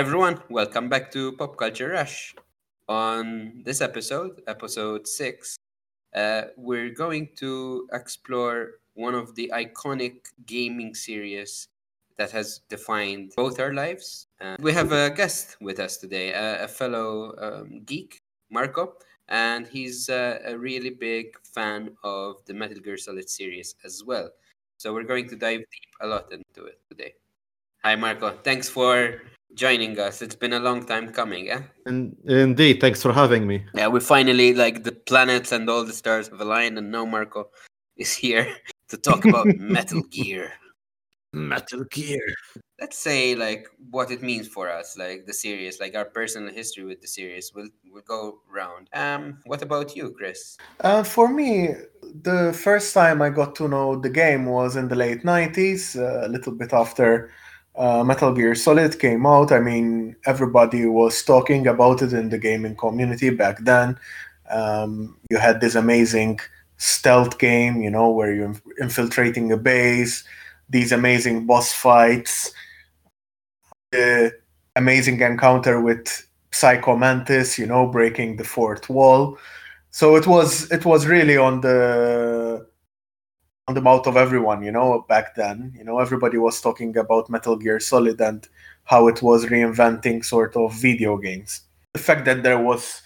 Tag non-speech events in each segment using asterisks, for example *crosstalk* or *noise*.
Everyone. Welcome back to Pop Culture Rush. On this episode, episode six, uh, we're going to explore one of the iconic gaming series that has defined both our lives. Uh, we have a guest with us today, a, a fellow um, geek, Marco, and he's uh, a really big fan of the Metal Gear Solid series as well. So we're going to dive deep a lot into it today. Hi, Marco. Thanks for joining us. It's been a long time coming, yeah? And indeed, thanks for having me. Yeah, we finally like the planets and all the stars have aligned, and now Marco is here *laughs* to talk about *laughs* Metal Gear. Metal Gear. Let's say like what it means for us, like the series, like our personal history with the series. We'll we'll go round. Um, what about you, Chris? Uh, for me, the first time I got to know the game was in the late '90s, uh, a little bit after uh, Metal Gear Solid came out. I mean, everybody was talking about it in the gaming community back then. Um, you had this amazing stealth game, you know, where you're infiltrating a base, these amazing boss fights, the amazing encounter with Psycho Mantis, you know, breaking the fourth wall. So it was it was really on the on the mouth of everyone, you know, back then. You know, everybody was talking about Metal Gear Solid and how it was reinventing sort of video games. The fact that there was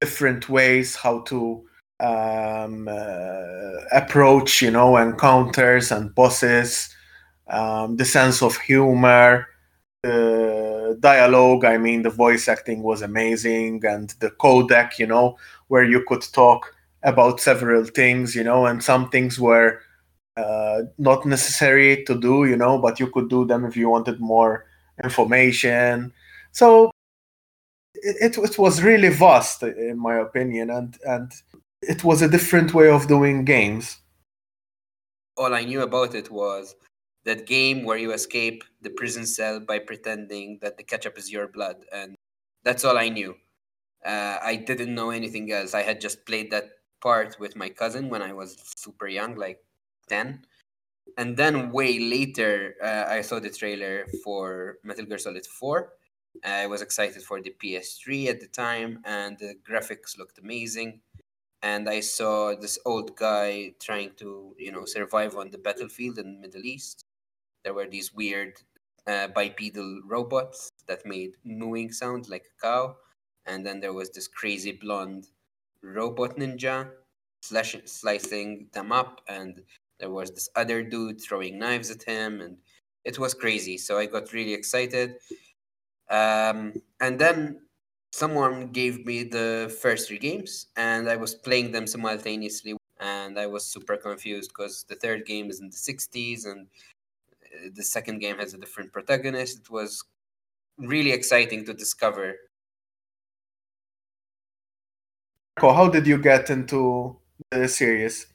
different ways how to um, uh, approach, you know, encounters and bosses, um, the sense of humor, the dialogue. I mean, the voice acting was amazing, and the codec, you know, where you could talk about several things, you know, and some things were uh, not necessary to do, you know, but you could do them if you wanted more information. So it, it, was really vast, in my opinion, and and it was a different way of doing games. All I knew about it was that game where you escape the prison cell by pretending that the ketchup is your blood, and that's all I knew. Uh, I didn't know anything else. I had just played that part with my cousin when I was super young, like 10 and then way later uh, i saw the trailer for metal gear solid 4 i was excited for the ps3 at the time and the graphics looked amazing. And i saw this old guy trying to you know survive on the battlefield in the middle east. There were these weird uh, bipedal robots that made mooing sounds like a cow. And then there was this crazy blonde robot ninja slicing them up and there was this other dude throwing knives at him, and it was crazy. So I got really excited. Um, and then someone gave me the first three games, and I was playing them simultaneously. And I was super confused because the third game is in the 60s, and uh, the second game has a different protagonist. It was really exciting to discover. How did you get into the series?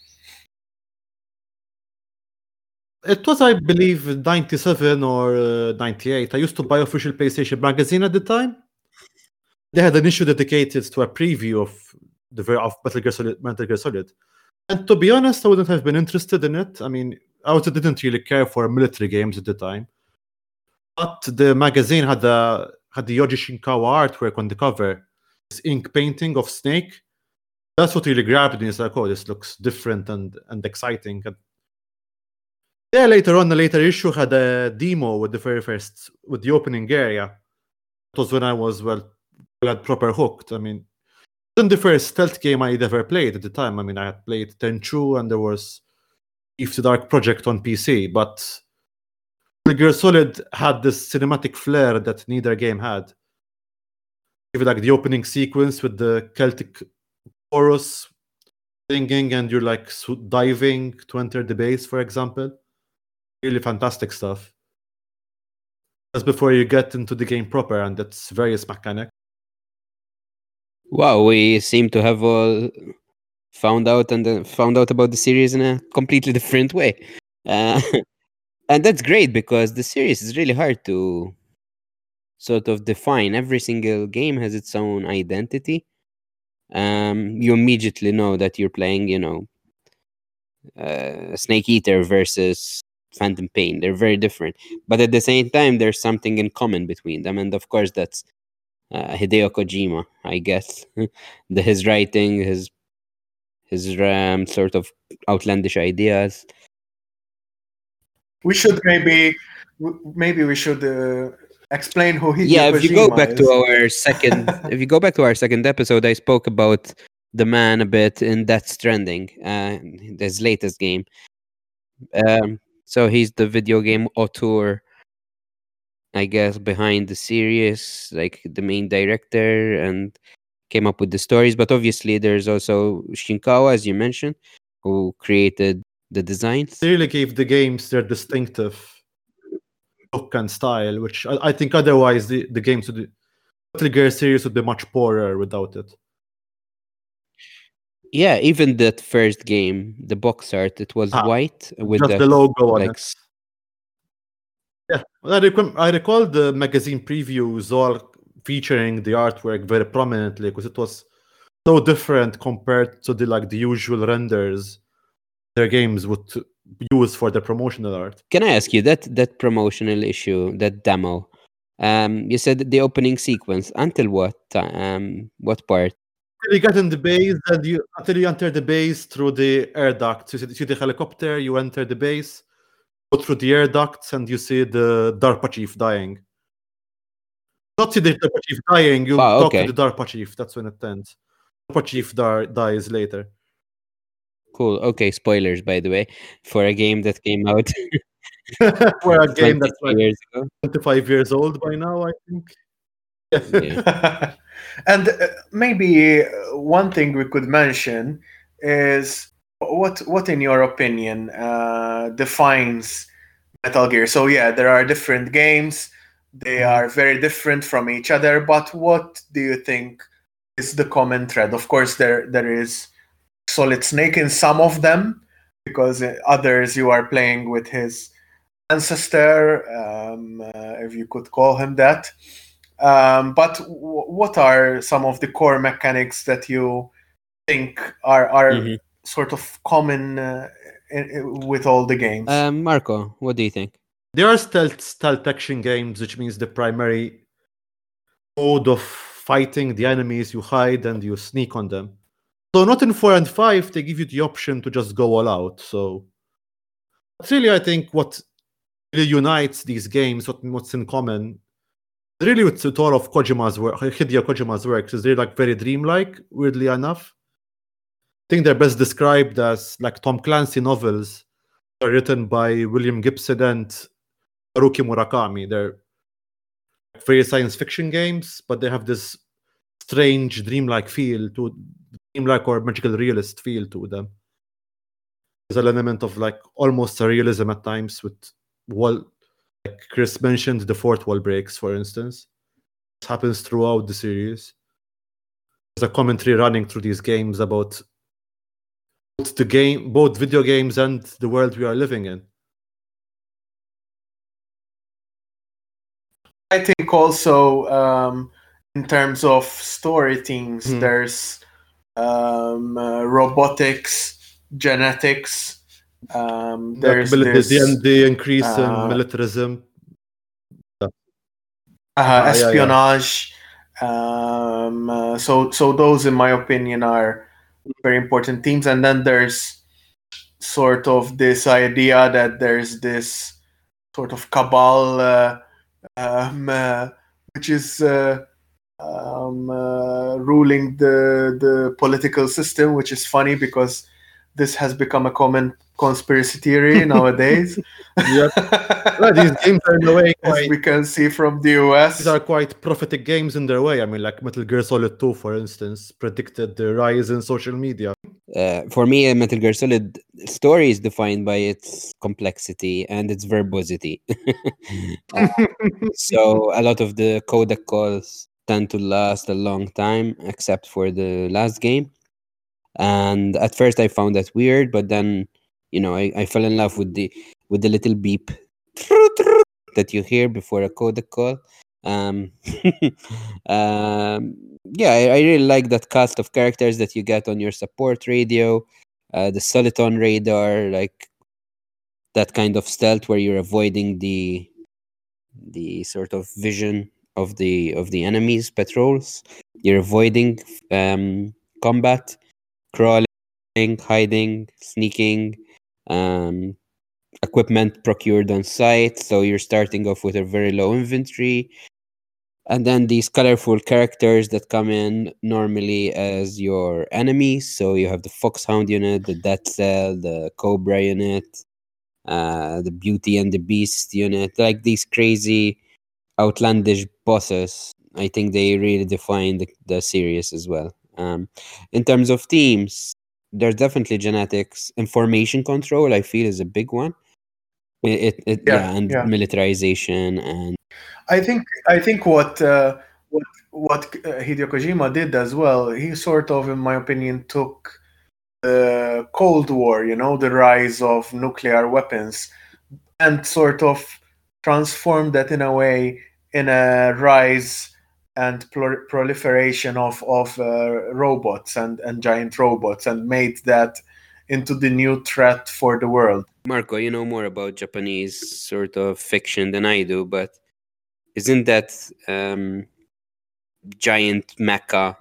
It was, I believe, 97 or uh, 98. I used to buy official PlayStation magazine at the time. They had an issue dedicated to a preview of the of Metal Gear Solid. Metal Gear Solid. And to be honest, I wouldn't have been interested in it. I mean, I also didn't really care for military games at the time. But the magazine had the had the Yoji Shinkawa artwork on the cover, this ink painting of Snake. That's what really grabbed me. It's like, oh, this looks different and and exciting. And yeah, later on, the later issue had a demo with the very first with the opening area. It was when I was well, I got proper hooked. I mean, it wasn't the first stealth game I'd ever played at the time. I mean, I had played Tenchu and there was Thief: The Dark Project on PC, but the Gear Solid had this cinematic flair that neither game had. Even like the opening sequence with the Celtic chorus singing and you're like diving to enter the base, for example really fantastic stuff. Just before you get into the game proper and its various mechanics. Wow, we seem to have all found out and uh, found out about the series in a completely different way. Uh, *laughs* and that's great because the series is really hard to sort of define. Every single game has its own identity. Um, you immediately know that you're playing, you know, uh, Snake Eater versus Phantom Pain. They're very different, but at the same time, there's something in common between them, and of course, that's uh, Hideo Kojima, I guess. *laughs* the, his writing, his his um, sort of outlandish ideas. We should maybe maybe we should uh, explain who he yeah if you go Kojima back to our *laughs* second if you go back to our second episode i spoke about the man a bit in Death Stranding, uh, his latest game. Um, so he's the video game auteur, I guess, behind the series, like the main director, and came up with the stories. But obviously, there's also Shinkawa, as you mentioned, who created the designs. They really gave the games their distinctive look and style, which I, I think otherwise the, the games would Metal Gear series would be much poorer without it. Yeah, even that first game, the box art, it was Ah, white with the, the logo on like it. Yeah, well, I, recall, I recall the magazine previews all featuring the artwork very prominently because it was so different compared to the like the usual renders their games would use for their promotional art. Can I ask you that that promotional issue, that demo? Um, you said the opening sequence until what um what part? Until you get in the base and you until you enter the base through the air ducts. You see, see the helicopter, you enter the base, go through the air ducts, and you see the DARPA chief dying. Not see the DARPA chief dying, you Wow, talk okay. to the DARPA chief. That's when it ends. DARPA chief dar- dies later. Cool. Okay, spoilers by the way for a game that came out *laughs* For a *laughs* game that's like years ago. 25 years old by now, I think. Yeah. *laughs* and uh, maybe uh, one thing we could mention is what what in your opinion uh, defines Metal Gear? So yeah, there are different games. They are very different from each other. But what do you think is the common thread? Of course, there there is Solid Snake in some of them, because uh, others you are playing with his ancestor, um, uh, if you could call him that. Um, but w- what are some of the core mechanics that you think are are Mhm. sort of common uh, in, in- with all the games? Um, Marco, what do you think? There are stealth stealth action games, which means the primary mode of fighting the enemies, you hide and you sneak on them. So not in four and five, they give you the option to just go all out. So but really, I think what really unites these games, what, what's in common, really with, with all of Kojima's work, Hideo Kojima's works, is they're like very dreamlike, weirdly enough. I think they're best described as like Tom Clancy novels are written by William Gibson and Haruki Murakami. They're very science fiction games, but they have this strange dreamlike feel to dreamlike or magical realist feel to them. There's an element of like almost surrealism at times with like Chris mentioned the fourth wall breaks, for instance. This happens throughout the series. There's a commentary running through these games about both the game both video games and the world we are living in. I think also um, in terms of story things, Hmm. there's um, uh, robotics, genetics. Um, The there's this, and the increase uh, in militarism. uh, yeah, yeah. espionage. Um, uh, so, so those, in my opinion, are very important themes. And then there's sort of this idea that there's this sort of cabal, uh, um, uh, which is uh, um, uh, ruling the the political system, which is funny because this has become a common conspiracy theory nowadays. *laughs* Yeah. Well, these games are in a way *laughs* As we can see from the US. these are quite prophetic games in their way. I mean, like Metal Gear Solid 2, for instance, predicted the rise in social media. Uh, for me, a Metal Gear Solid story is defined by its complexity and its verbosity. *laughs* Uh, so a lot of the codec calls tend to last a long time, except for the last game. And at first, I found that weird, but then, you know, I, I fell in love with the with the little beep that you hear before a codec call. Um, *laughs* um, yeah, I, I really like that cast of characters that you get on your support radio, uh, the Soliton radar, like that kind of stealth where you're avoiding the the sort of vision of the of the enemy's patrols. You're avoiding um, combat, crawling, hiding, sneaking, um, equipment procured on site. So you're starting off with a very low inventory. And then these colorful characters that come in normally as your enemies. So you have the Foxhound unit, the Death Cell, the Cobra unit, uh, the Beauty and the Beast unit, like these crazy, outlandish bosses. I think they really define the, the series as well. Um, in terms of teams, there's definitely genetics. Information control, I feel, is a big one. It, it, it yeah, Yeah, and yeah. militarization and I think I think what uh, what what uh, Hideo Kojima did as well. He sort of, in my opinion, took the Cold War, you know, the rise of nuclear weapons, and sort of transformed that in a way in a rise and prol- proliferation of of uh, robots and and giant robots, and made that into the new threat for the world. Marco, you know more about Japanese sort of fiction than I do, but isn't that um, giant mecha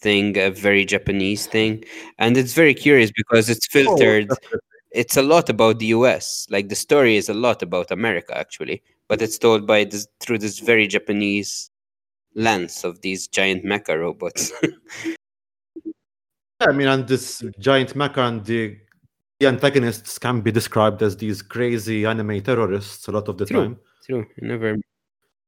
thing a very Japanese thing? And it's very curious because it's Oh, filtered. definitely. it's a lot about the US. Like the story is a lot about America actually, but it's told by this through this very Japanese lens of these giant mecha robots. *laughs* Yeah, I mean, and this giant mecha and the, the antagonists can be described as these crazy anime terrorists a lot of the True. time. True. Never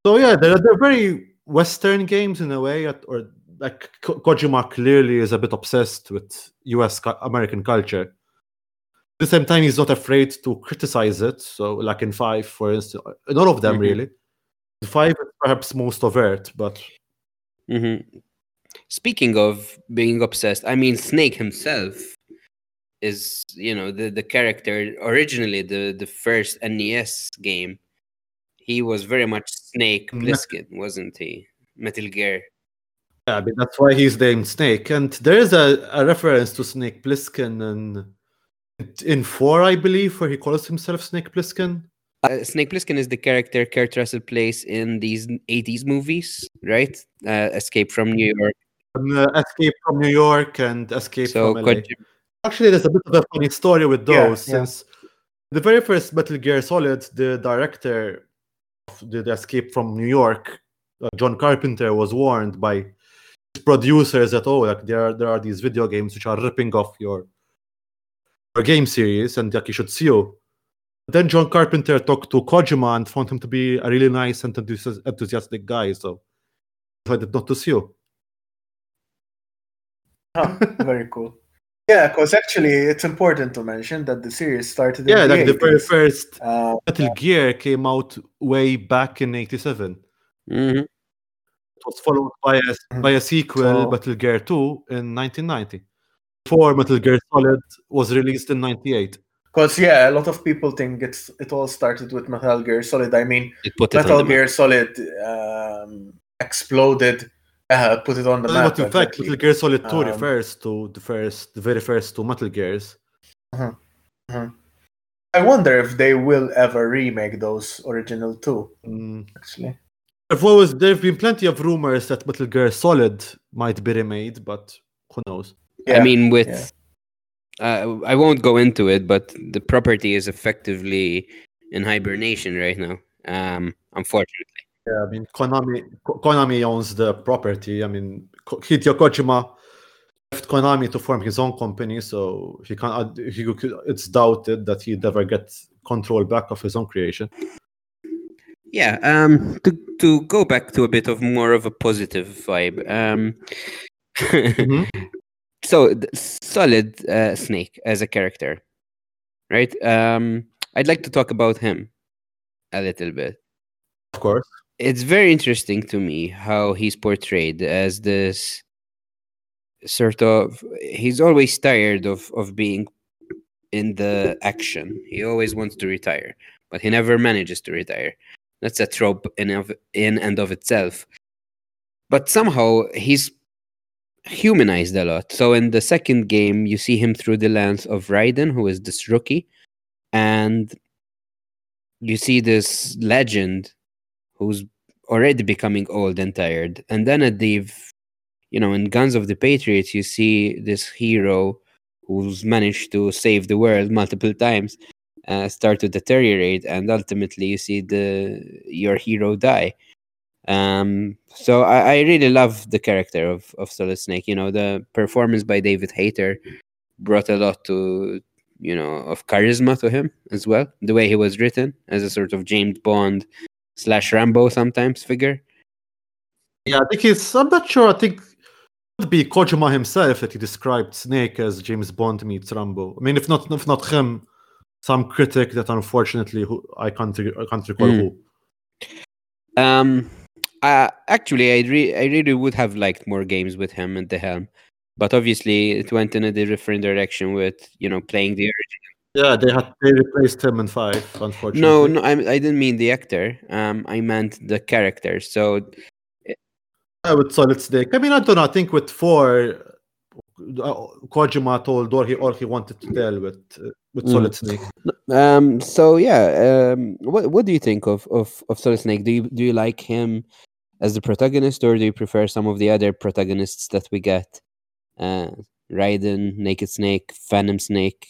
So yeah, they're, they're very Western games in a way, or like Kojima clearly is a bit obsessed with U.S. American culture. At the same time, he's not afraid to criticize it. So, like in Five, for instance, in all of them Mhm. really. Five is perhaps most overt, but hmm Speaking of being obsessed, I mean Snake himself is you know the the character originally the the first NES game. He was very much Snake Met- Plissken, wasn't he? Metal Gear. yeah, I mean that's why he's named Snake. And there is a, a reference to Snake Plissken in in four, I believe, where he calls himself Snake Plissken. Uh, Snake Plissken is the character Kurt Russell plays in these 80s movies, right? Uh, Escape from New York. And, uh, Escape from New York and Escape So from LA. Kojima- Actually, there's a bit of a funny story with those yeah. since the very first Metal Gear Solid, the director of the, the Escape from New York, uh, John Carpenter, was warned by his producers that oh, like there are, there are these video games which are ripping off your your game series, and like you should sue. Then John Carpenter talked to Kojima and found him to be a really nice and enthusiastic guy, so decided not to sue. Huh, *laughs* very cool. Yeah, because actually, it's important to mention that the series started. Yeah, in like the very first Uh, Metal Gear came out way back in '87. Mhm. It was followed by a, by a sequel, So- Metal Gear 2, in 1990. Before Metal Gear Solid was released in 98. Because yeah, a lot of people think it's it all started with Metal Gear Solid. I mean, It put it on Metal the map. Gear Solid um, exploded, uh, put it on the map. but in fact, exactly. Metal Gear Solid 2 Um, refers to the first, the very first two Metal Gears. I wonder if they will ever remake those original two. Mm. Actually, There've there have been plenty of rumors that Metal Gear Solid might be remade, but who knows? yeah. I mean, with yeah. Uh, I won't go into it, but the property is effectively in hibernation right now. Um, unfortunately, Yeah, I mean Konami Konami owns the property. I mean Hideo Kojima left Konami to form his own company, so he can not he it's doubted that he'd ever get control back of his own creation. yeah. Um, to to go back to a bit of more of a positive vibe. Um, *laughs* Mhm. So solid uh, Snake as a character, right? Um, I'd like to talk about him a little bit. Of course. it's very interesting to me how he's portrayed as this sort of he's always tired of of being in the action he always wants to retire but he never manages to retire that's a trope in of in and of itself but somehow he's humanized a lot. So in the second game you see him through the lens of Raiden who is this rookie and you see this legend who's already becoming old and tired, and then at the you know in Guns of the Patriots you see this hero who's managed to save the world multiple times uh, start to deteriorate and ultimately you see the your hero die um so I, I really love the character of of solid snake you know the performance by david hayter brought a lot to you know of charisma to him as well the way he was written as a sort of james bond slash rambo sometimes figure Yeah, I think he's. I'm not sure. I think it would be Kojima himself that he described Snake as James Bond meets Rambo. I mean, if not, if not him, some critic that unfortunately who I can't, I can't recall Mm. who. Um, uh, actually, I re- I really would have liked more games with him at the helm, but obviously it went in a different direction with you know playing the. Original. Yeah, they had they replaced him in five. Unfortunately, No, no, I, I didn't mean the actor. Um, I meant the character. So Yeah, with Solid Snake. I mean, I don't know. I think with four, uh, Kojima told all he all he wanted to tell with uh, with Mm. Solid Snake. um, so yeah. Um, what what do you think of of of Solid Snake? Do you do you like him as the protagonist, or do you prefer some of the other protagonists that we get? Uh, Raiden, Naked Snake, Phantom Snake,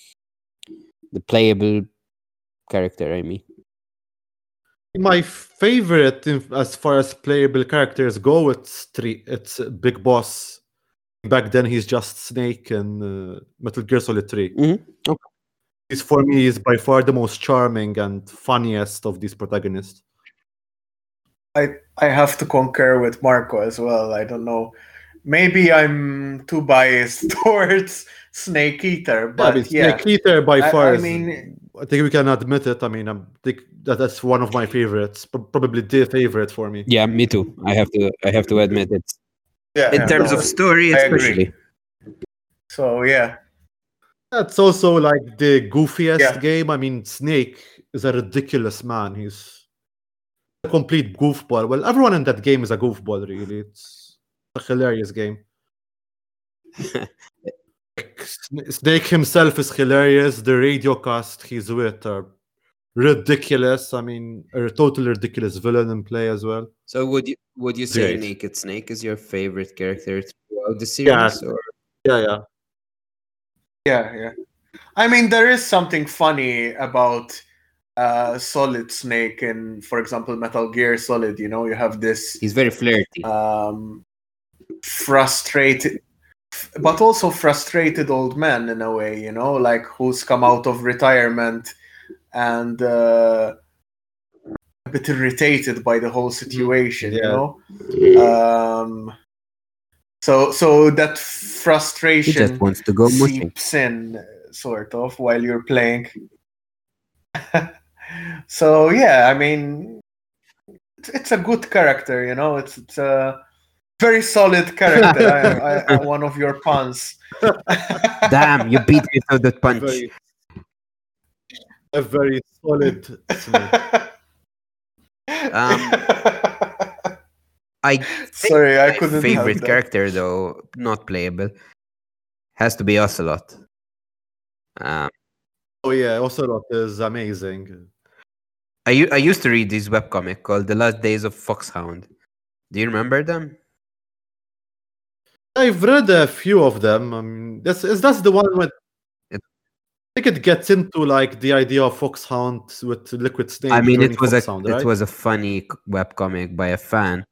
the playable character. I mean. My favorite, as far as playable characters go, it's three. It's uh, Big Boss. Back then, he's just Snake and uh, Metal Gear Solid Three. Mhm, okay. He's for me is by far the most charming and funniest of these protagonists. I I have to concur with Marco as well. I don't know. Maybe I'm too biased *laughs* towards Snake Eater, Yeah, but but yeah, Snake Eater by I- far. I is- mean- I think we can admit it. I mean, I think that that's one of my favorites. Probably the favorite for me. Yeah, me too. I have to. I have to admit it. yeah. In terms no, of story, especially. so yeah, That's also like the goofiest Yeah. game. I mean, Snake is a ridiculous man. He's a complete goofball. Well, everyone in that game is a goofball, really. It's a hilarious game. Like, *laughs* Snake himself is hilarious. The radio cast he's with are ridiculous. I mean, a totally ridiculous villain in play as well. So would you would you say Great. Naked Snake is your favorite character throughout the Yeah. series? Or Yeah, yeah. yeah, yeah. I mean, there is something funny about uh, Solid Snake in, for example, Metal Gear Solid. You know, you have this he's very flirty. um, frustrated, but also frustrated old man in a way, you know, like who's come out of retirement and uh, a bit irritated by the whole situation, you know. Um, so, so that frustration he just wants to go mushing. seeps in, uh, sort of, while you're playing. *laughs* so yeah, I mean, it's, it's a good character, you know. It's it's a very solid character. I, I, I, *laughs* one of your puns. *laughs* Damn, you beat me to that punch. Very, a very solid Snake. *laughs* Um, I Sorry, I couldn't. favorite character though, not playable, has to be Ocelot. Um, Oh yeah, Ocelot is amazing. I I used to read this webcomic called The Last Days of Foxhound. Do you remember them? I've read a few of them. Um, that's is that's the one with. It- I think it gets into like the idea of Foxhound with Liquid Snake. I mean, it was a right? it was a funny webcomic by a fan.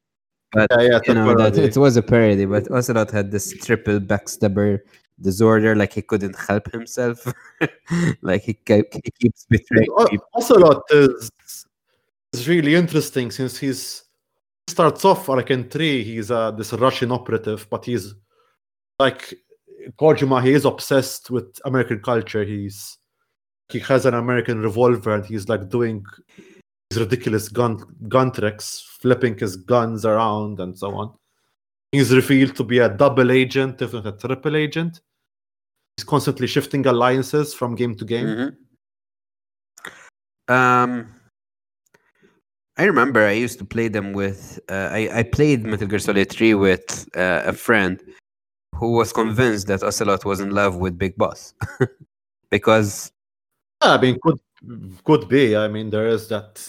yeah, yeah, you know that it was a parody, but Ocelot had this triple backstabber disorder, like he couldn't help himself, *laughs* like he, ke- he keeps betraying people. Ocelot is is really interesting since he's he starts off like in three. He's uh, this Russian operative, but he's like Kojima. He is obsessed with American culture. He's he has an American revolver, and he's like doing these ridiculous gun gun tricks, flipping his guns around and so on. He's revealed to be a double agent, if not a triple agent. Constantly shifting alliances from game to game. Mhm. Um, I remember I used to play them with. Uh, I I played Metal Gear Solid Three with uh, a friend who was convinced that Ocelot was in love with Big Boss *laughs* because Yeah, I mean, could could be. I mean, there is that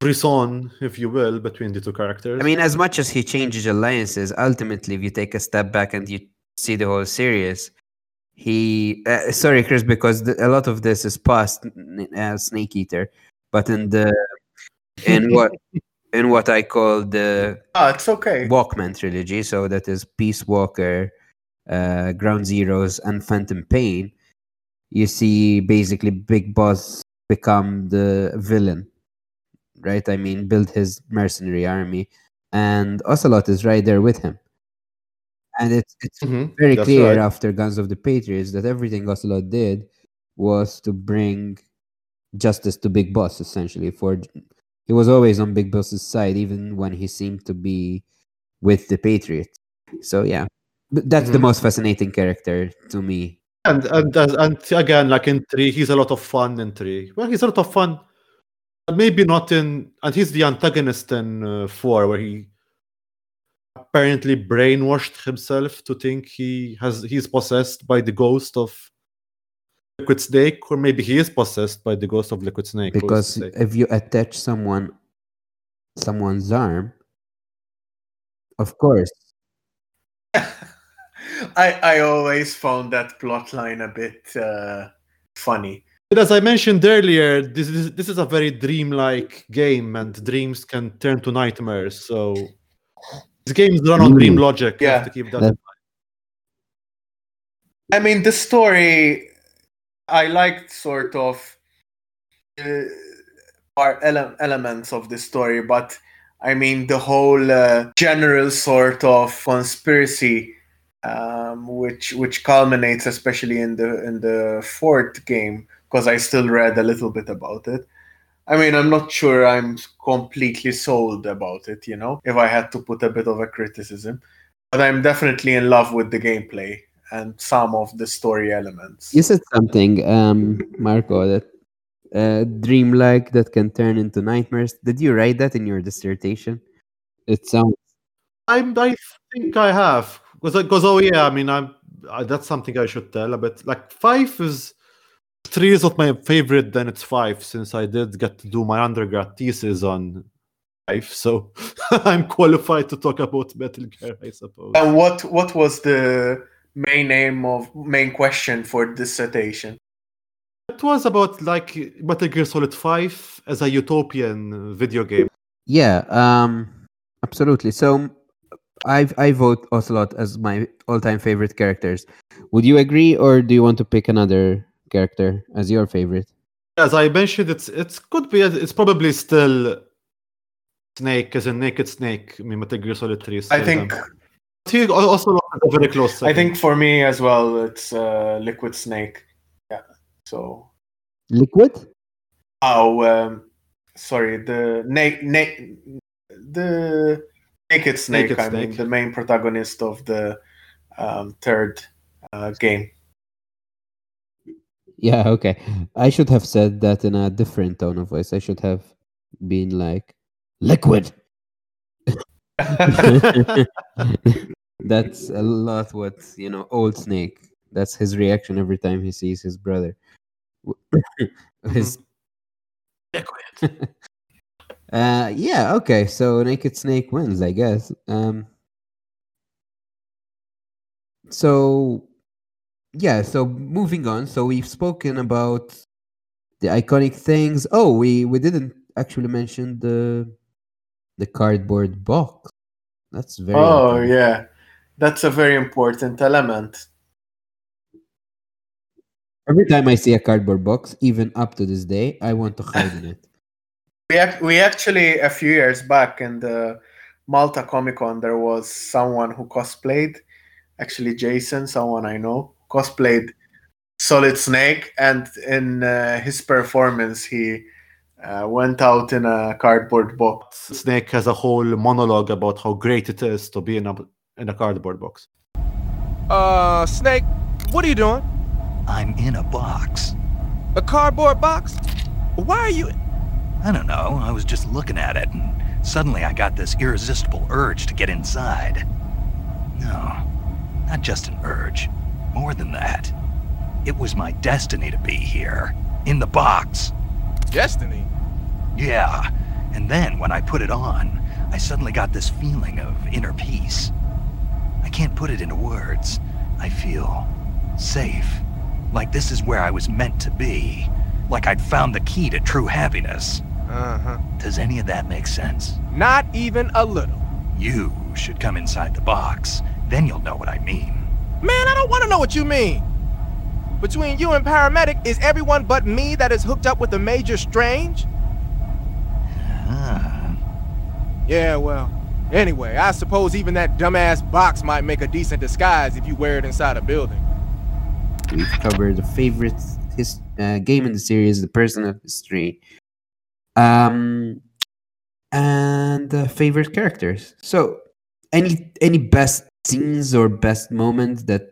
frisson, if you will, between the two characters. I mean, as much as he changes alliances, ultimately, if you take a step back and you see the whole series, he. Uh, sorry, Chris, because the, a lot of this is past uh, Snake Eater, but in the in *laughs* what in what I call the Ah, it's okay. Walkman trilogy, so that is Peace Walker, uh, Ground Zeroes, and Phantom Pain. You see, basically, Big Boss become the villain, right? I mean, build his mercenary army, and Ocelot is right there with him. And it's it's Mhm, very that's clear right. after Guns of the Patriots that everything Ocelot did was to bring justice to Big Boss. Essentially, for he was always on Big Boss's side, even when he seemed to be with the Patriots. So yeah, But that's the Mhm. most fascinating character to me. And and and and again, like in three, he's a lot of fun in three. Well, he's a lot of fun. Maybe not in, and he's the antagonist in uh, four, where he apparently brainwashed himself to think he has he's possessed by the ghost of Liquid Snake, or maybe he is possessed by the ghost of Liquid Snake. who is to Because say? if you attach someone someone's arm, of course, *laughs* I I always found that plot line a bit uh, funny. But as I mentioned earlier, this is this is a very dreamlike game, and dreams can turn to nightmares. So these games run on dream logic. You Yeah. to keep that. That- I mean, the story I liked sort of uh, are ele- elements of the story, but I mean the whole uh, general sort of conspiracy, um, which which culminates especially in the in the fourth game, because I still read a little bit about it. I mean, I'm not sure I'm completely sold about it, you know, if I had to put a bit of a criticism. But I'm definitely in love with the gameplay and some of the story elements. you said something, um, Marco, that uh, dreamlike that can turn into nightmares. Did you write that in your dissertation? It sounds I'm, I think I have because because oh yeah, I mean I'm I, that's something I should tell a bit. Like five is three is not my favorite. Then it's five since I did get to do my undergrad thesis on five, so *laughs* I'm qualified to talk about Metal Gear, I suppose. And what what was the main aim of main question for dissertation? It was about like Metal Gear Solid 5 as a utopian video game. Yeah, um, absolutely. So I've, I vote Ocelot as my all-time favorite characters. Would you agree, or do you want to pick another character as your favorite? As I mentioned, it's it's could be it's probably still Snake as a naked Snake. I mean, Metal Gear Solid 3 I think them. But he also has a very close. I second. think for me as well, it's uh, Liquid Snake. Yeah. So Liquid? oh, um, sorry, the na- na- the Naked Snake. Naked I mean, the main protagonist of the um, third uh, game. Yeah, okay. I should have said that in a different tone of voice. I should have been like, Liquid. *laughs* That's a lot what, you know, old Snake. That's his reaction every time he sees his brother. *coughs* his Liquid. *laughs* Uh, yeah, okay. So Naked Snake wins, I guess. Um, so yeah, so moving on. So we've spoken about the iconic things. Oh, we we didn't actually mention the the cardboard box. That's very. oh yeah, that's a very important element. Every time I see a cardboard box, even up to this day, I want to hide in it. *laughs* We ac- we actually a few years back in the Malta Comic Con there was someone who cosplayed, actually Jason, someone I know, cosplayed Solid Snake, and in uh, his performance he uh, went out in a cardboard box. Snake has a whole monologue about how great it is to be in a in a cardboard box. Uh, Snake, what are you doing? I'm in a box. A cardboard box? Why are you? I don't know, I was just looking at it, and suddenly I got this irresistible urge to get inside. No, not just an urge. More than that. It was my destiny to be here, in the box. Destiny? Yeah. And then when I put it on, I suddenly got this feeling of inner peace. I can't put it into words. I feel safe. Like this is where I was meant to be. Like I'd found the key to true happiness. Uh huh. Does any of that make sense? Not even a little. You should come inside the box. Then you'll know what I mean. Man, I don't want to know what you mean. Between you and paramedic, is everyone but me that is hooked up with the Major Strange? Ah. Yeah, well. Anyway, I suppose even that dumbass box might make a decent disguise if you wear it inside a building. We've covered the favorite his, uh, game in the series, the personal history, um, and uh, favorite characters. So, any any best scenes or best moments that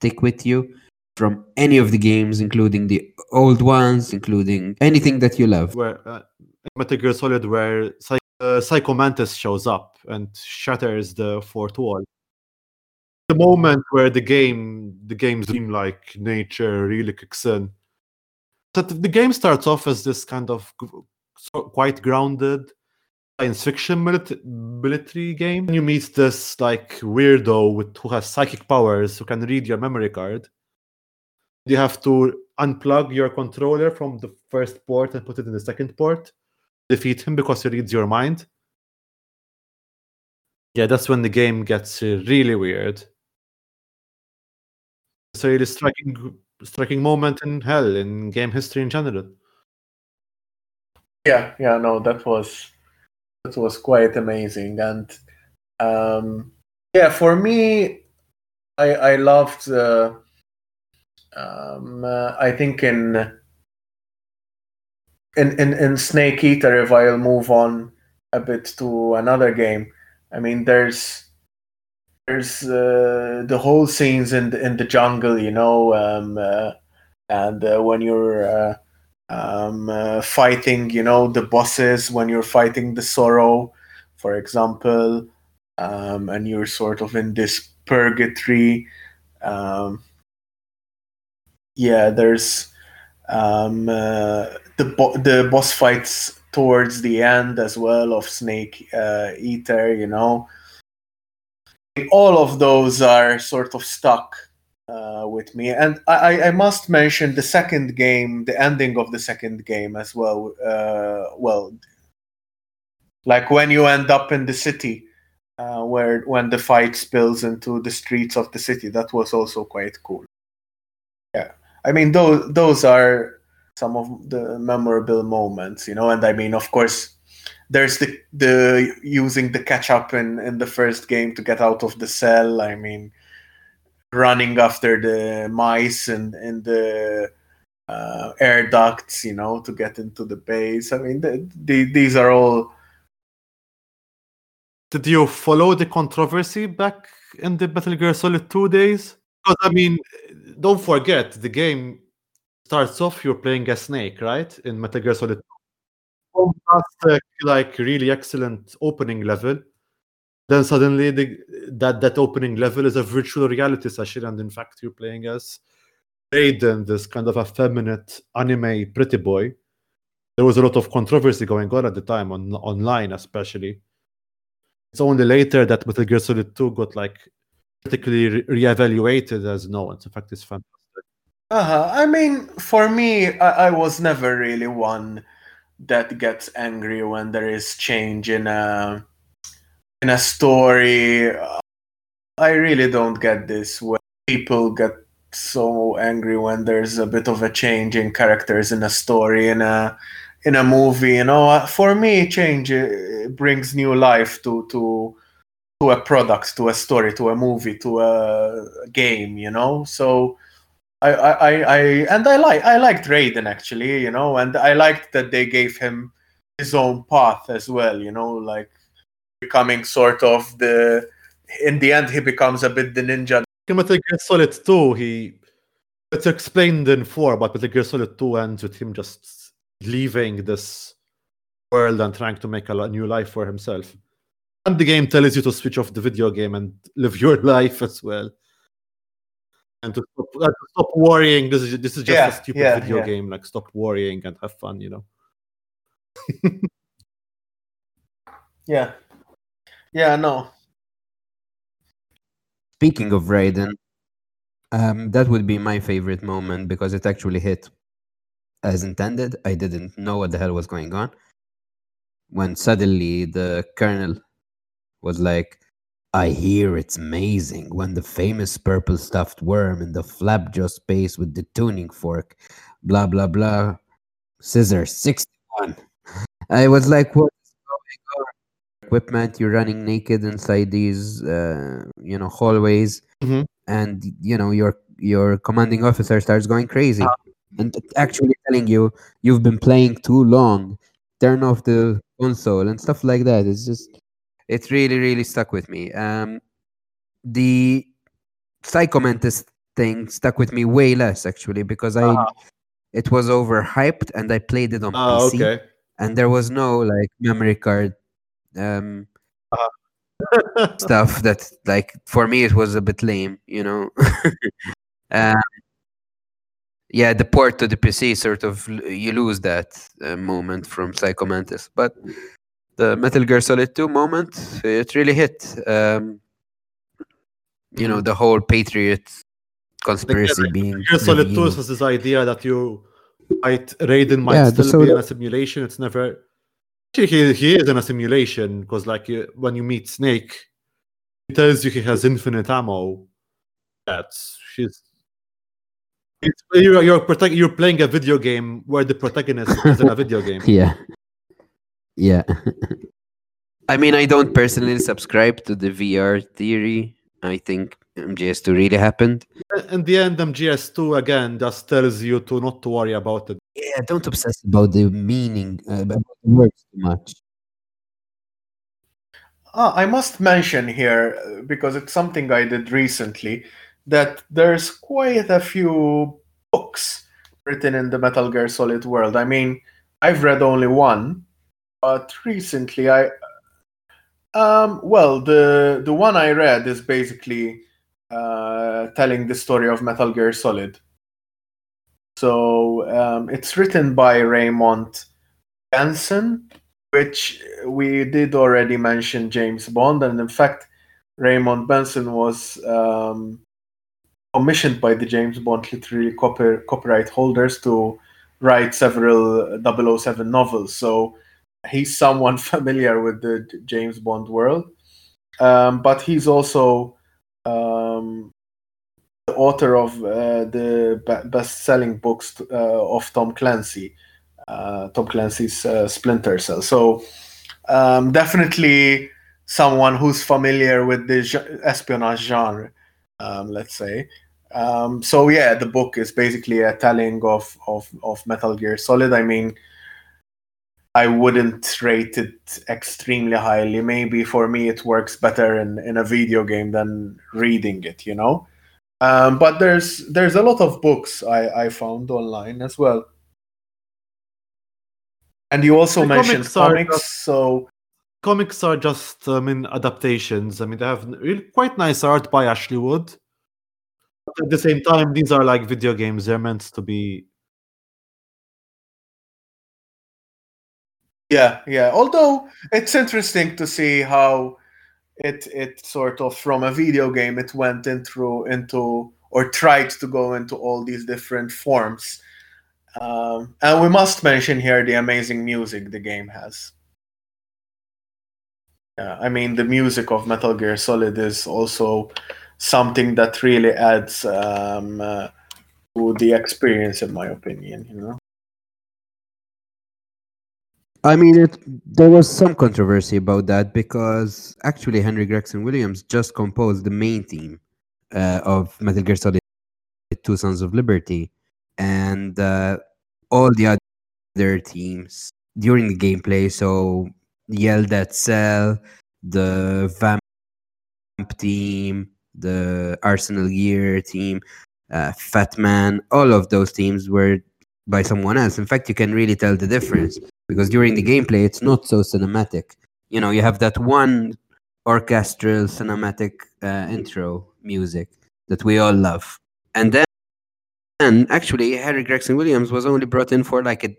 stick with you from any of the games, including the old ones, including anything that you love. Where uh, Metal Gear Solid, where uh, Psycho Mantis shows up and shatters the fourth wall. The moment where the game, the game's dream like nature really kicks in. So th- the game starts off as this kind of quite grounded science fiction military game. You meet this like weirdo with who has psychic powers who can read your memory card. You have to unplug your controller from the first port and put it in the second port. Defeat him because he reads your mind. Yeah, that's when the game gets really weird. It's a really striking, striking moment in hell in game history in general. Yeah, yeah, no, that was that was quite amazing, and um, yeah, for me, I I loved. Uh, um, uh, I think in in in in Snake Eater, if I'll move on a bit to another game, I mean, there's there's uh, the whole scenes in the, in the jungle, you know, um, uh, and uh, when you're uh, um, uh, fighting, you know, the bosses, when you're fighting the sorrow, for example, um, and you're sort of in this purgatory. Um, yeah, there's um, uh, the bo- the boss fights towards the end as well of Snake uh, Eater. You know, all of those are sort of stuck uh, with me, and I, I- must mention the second game, the ending of the second game as well. Uh, well, like when you end up in the city. Uh, where when the fight spills into the streets of the city, that was also quite cool. Yeah, I mean those those are some of the memorable moments, you know. And I mean, of course, there's the the using the ketchup in in the first game to get out of the cell. I mean, running after the mice and in the uh, air ducts, you know, to get into the base. I mean, the, the, these are all. Did you follow the controversy back in the Metal Gear Solid 2 days? Because, I mean, don't forget, the game starts off you're playing a snake, right? In Metal Gear Solid 2. Fantastic, like, really excellent opening level. Then suddenly, the, that, that opening level is a virtual reality session, and in fact, you're playing as Raiden, this kind of effeminate anime pretty boy. There was a lot of controversy going on at the time, on online especially. It's only later that Metal Gear Solid 2 got like critically re- reevaluated as no, one. in fact, it's fantastic. Uh-huh. I mean, for me, I, I was never really one that gets angry when there is change in a in a story. I really don't get this when people get so angry when there's a bit of a change in characters in a story in a in a movie. You know, Uh, for me, change uh, brings new life to to to a product, to a story, to a movie, to a game. You know, so. I, I, I, I and I like I liked Raiden actually, you know, and I liked that they gave him his own path as well, you know, like becoming sort of the in the end he becomes a bit the ninja. In Metal Gear Solid 2, he it's explained in 4, but Metal Gear Solid 2 ends with him just leaving this world and trying to make a new life for himself. And the game tells you to switch off the video game and live your *laughs* life as well. And to stop, uh, to stop worrying. This is this is just Yeah, a stupid yeah, video yeah. game. Like stop worrying and have fun. You know. *laughs* Yeah. Yeah, no. Speaking of Raiden, um, that would be my favorite moment because it actually hit as intended. I didn't know what the hell was going on. When suddenly the colonel was like, I hear it's amazing when the famous purple stuffed worm in the flapjaw space with the tuning fork, blah, blah, blah, scissor 61. I was like, what is going on? Equipment, you're running naked inside these, uh, you know, hallways, Mhm. and you know your your commanding officer starts going crazy, and actually telling you you've been playing too long. Turn off the console and stuff like that. It's just, it really, really stuck with me. Um, the Psycho Mantis thing stuck with me way less actually because I Uh-huh. it was overhyped and I played it on Ah, PC okay. and there was no like memory card um *laughs* stuff that like for me it was a bit lame you know *laughs* um, yeah the port to the pc sort of you lose that uh, moment from psycho mantis but the metal gear solid 2 moment it really hit um, you know the whole patriot conspiracy being Metal Gear Solid 2 revealed. has this idea that you might Raiden might Yeah, still be in a simulation. It's never. Actually, he, he is in a simulation because, like, you, when you meet Snake, he tells you he has infinite ammo. That's she's. It's, you're you're, protect, you're playing a video game where the protagonist is in a video *laughs* game. Yeah. Yeah. I mean, I don't personally subscribe to the VR theory. I think MGS2 really happened. In the end, MGS2 again just tells you to not to worry about it. Yeah, don't obsess about the meaning, uh, about the words too much. Ah, I must mention here, uh, because it's something I did recently, that there's quite a few books written in the Metal Gear Solid world. I mean, I've read only one, but recently I. Um, well, the the one I read is basically uh, telling the story of Metal Gear Solid. So um, it's written by Raymond Benson, which we did already mention James Bond, and in fact, Raymond Benson was um, commissioned by the James Bond literary copy, copyright holders to write several 007 novels. So he's someone *laughs* familiar with the James Bond world, um, but he's also um, the author of uh, the be- best-selling books uh, of Tom Clancy uh, Tom Clancy's uh, Splinter Cell. So um, definitely someone who's familiar with the ge- espionage genre, um, let's say. Um, so yeah, the book is basically a telling of, of of Metal Gear Solid. I mean, I wouldn't rate it extremely highly. Maybe for me, it works better in, in a video game than reading it. You know. Um, but there's there's a lot of books I, I found online as well. And you also The mentioned comics comics, just- so Comics are just, I mean, adaptations. I mean, they have really quite nice art by Ashley Wood. But at the same time, these are like video games. They're meant to be. Yeah, yeah. Although it's interesting to see how it it sort of from a video game it went into into or tried to go into all these different forms. Um, and we must mention here the amazing music the game has. Yeah, I mean the music of Metal Gear Solid is also something that really adds um, uh, to the experience, in my opinion. You know. I mean, it, there was some controversy about that because actually Harry Gregson-Williams just composed the main theme uh, of Metal Gear Solid 2 Sons of Liberty. And uh, all the other teams during the gameplay, so Yell Dead Cell, the Vamp team, the Arsenal Gear team, uh, Fat Man, all of those teams were by someone else. In fact, you can really tell the difference because during the gameplay it's not so cinematic you know you have that one orchestral cinematic uh, intro music that we all love and then and actually harry gregson williams was only brought in for like a,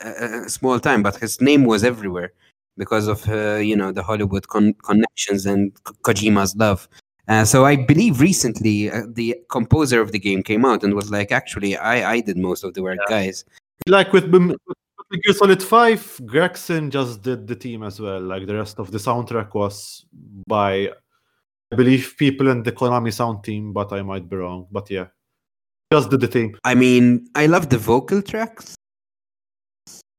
a, a small time, but his name was everywhere because of uh, you know the Hollywood con- connections and Ko- Kojima's love. Uh, so I believe recently uh, the composer of the game came out and was like, actually, I I did most of the work, guys. Like with with Metal Gear Solid 5, Gregson just did the team as well. Like the rest of the soundtrack was by, I believe, people in the Konami sound team, but I might be wrong. But yeah, just did the team. I mean, I love the vocal tracks.